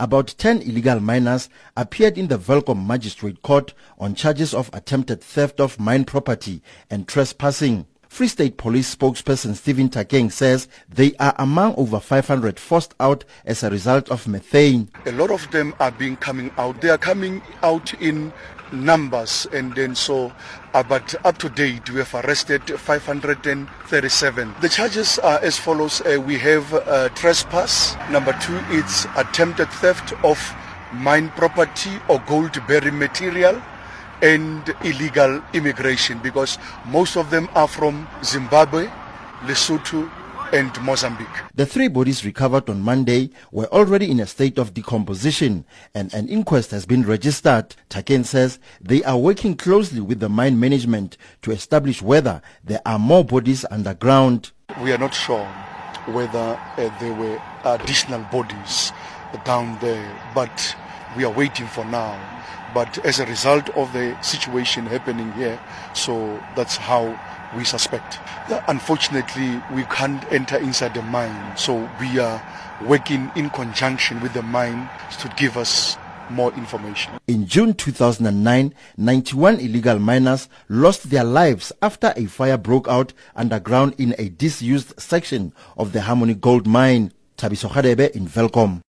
About 10 illegal miners appeared in the Welkom Magistrate Court on charges of attempted theft of mine property and trespassing. Free State Police spokesperson Stephen Takeng says they are among over 500 forced out as a result of methane. A lot of them are being coming out. They are coming out in numbers and then so uh, but up to date we have arrested 537 the charges are as follows. Uh, we have uh, trespass. Number two it's attempted theft of mine property or gold bearing material and illegal immigration because most of them are from Zimbabwe, Lesotho, and Mozambique. The three bodies recovered on Monday were already in a state of decomposition and an inquest has been registered. Takeng says they are working closely with the mine management to establish whether there are more bodies underground. We are not sure whether uh, there were additional bodies down there, but we are waiting for now. But as a result of the situation happening here, so that's how we suspect. Unfortunately, we can't enter inside the mine, so we are working in conjunction with the mine to give us more information. In June 2009, 91 illegal miners lost their lives after a fire broke out underground in a disused section of the Harmony Gold Mine. Thabiso Radebe in Welkom.